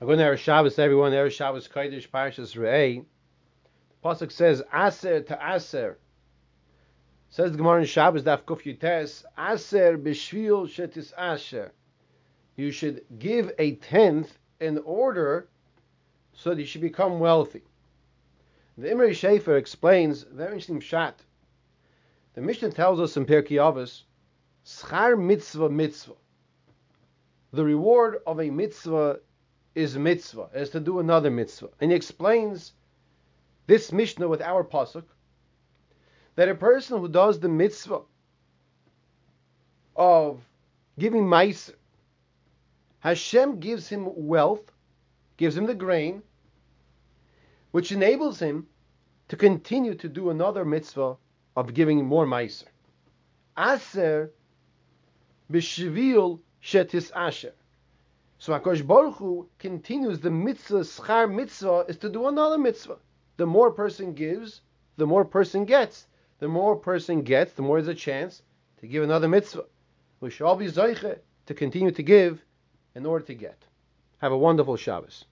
I'm going to Erev Shabbos, everyone. Erev Shabbos Kodesh Parshas Re'eh. The pasuk says Aser to Aser. Says the Gemara in Shabbos Daf Kuf Yutes Aser b'shvil shetis Asher. You should give a tenth in order so that you should become wealthy. The Imre Shefer explains very interesting shat. The Mishnah tells us in Pirkei Avos, Schar mitzvah mitzvah. The reward of a mitzvah is mitzvah, is to do another mitzvah. And he explains this Mishnah with our pasuk that a person who does the mitzvah of giving meiser, Hashem gives him wealth, gives him the grain, which enables him to continue to do another mitzvah of giving more meiser. Aser b'shvil shetis asher. So Hakadosh Baruch Hu continues the mitzvah schar mitzvah is to do another mitzvah. The more person gives, the more person gets. The more person gets, the more there's a chance to give another mitzvah. We should all be zeiche to continue to give in order to get. Have a wonderful Shabbos.